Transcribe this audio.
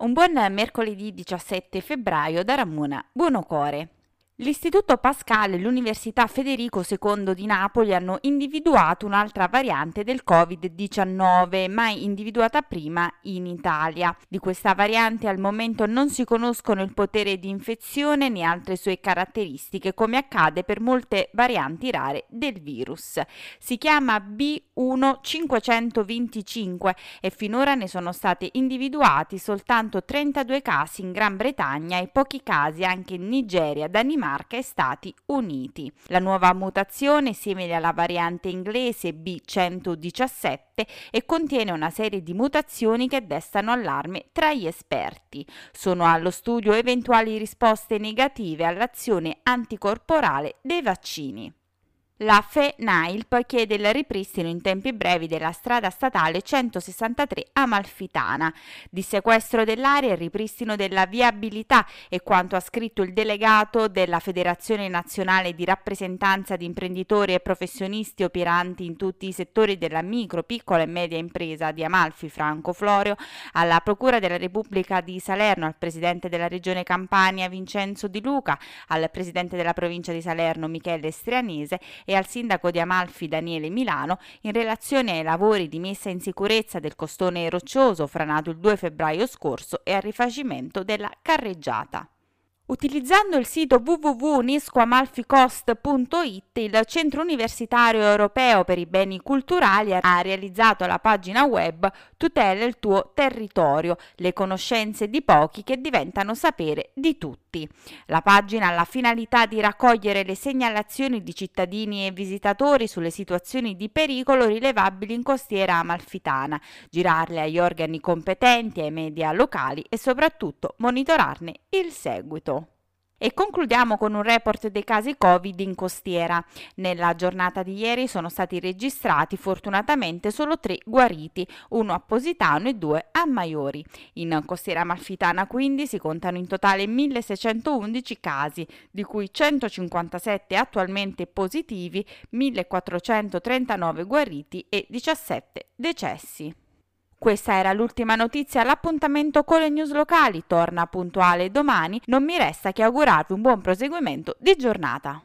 Un buon mercoledì 17 febbraio da Ramona Buonocore. L'Istituto Pascal e l'Università Federico II di Napoli hanno individuato un'altra variante del Covid-19, mai individuata prima in Italia. Di questa variante al momento non si conoscono il potere di infezione né altre sue caratteristiche, come accade per molte varianti rare del virus. Si chiama B1525 e finora ne sono stati individuati soltanto 32 casi in Gran Bretagna e pochi casi anche in Nigeria, Danimarca Danimarca e Stati Uniti. La nuova mutazione simile alla variante inglese B117 e contiene una serie di mutazioni che destano allarme tra gli esperti. Sono allo studio eventuali risposte negative all'azione anticorporale dei vaccini. La FENAILP chiede il ripristino in tempi brevi della strada statale 163 Amalfitana, di sequestro dell'area e ripristino della viabilità e quanto ha scritto il delegato della Federazione Nazionale di Rappresentanza di Imprenditori e Professionisti operanti in tutti i settori della micro, piccola e media impresa di Amalfi Franco Florio, alla Procura della Repubblica di Salerno, al Presidente della Regione Campania Vincenzo Di Luca, al Presidente della Provincia di Salerno Michele Strianese e al sindaco di Amalfi Daniele Milano in relazione ai lavori di messa in sicurezza del costone roccioso franato il 2 febbraio scorso e al rifacimento della carreggiata. Utilizzando il sito www.uniscoamalficost.it, il Centro Universitario Europeo per i Beni Culturali ha realizzato la pagina web Tutela il tuo territorio, le conoscenze di pochi che diventano sapere di tutti. La pagina ha la finalità di raccogliere le segnalazioni di cittadini e visitatori sulle situazioni di pericolo rilevabili in costiera amalfitana, girarle agli organi competenti, ai media locali e soprattutto monitorarne il seguito. E concludiamo con un report dei casi Covid in costiera. Nella giornata di ieri sono stati registrati fortunatamente solo tre guariti, uno a Positano e due a Maiori. In costiera amalfitana quindi si contano in totale 1611 casi, di cui 157 attualmente positivi, 1439 guariti e 17 decessi. Questa era l'ultima notizia, l'appuntamento con le news locali torna puntuale domani, non mi resta che augurarvi un buon proseguimento di giornata.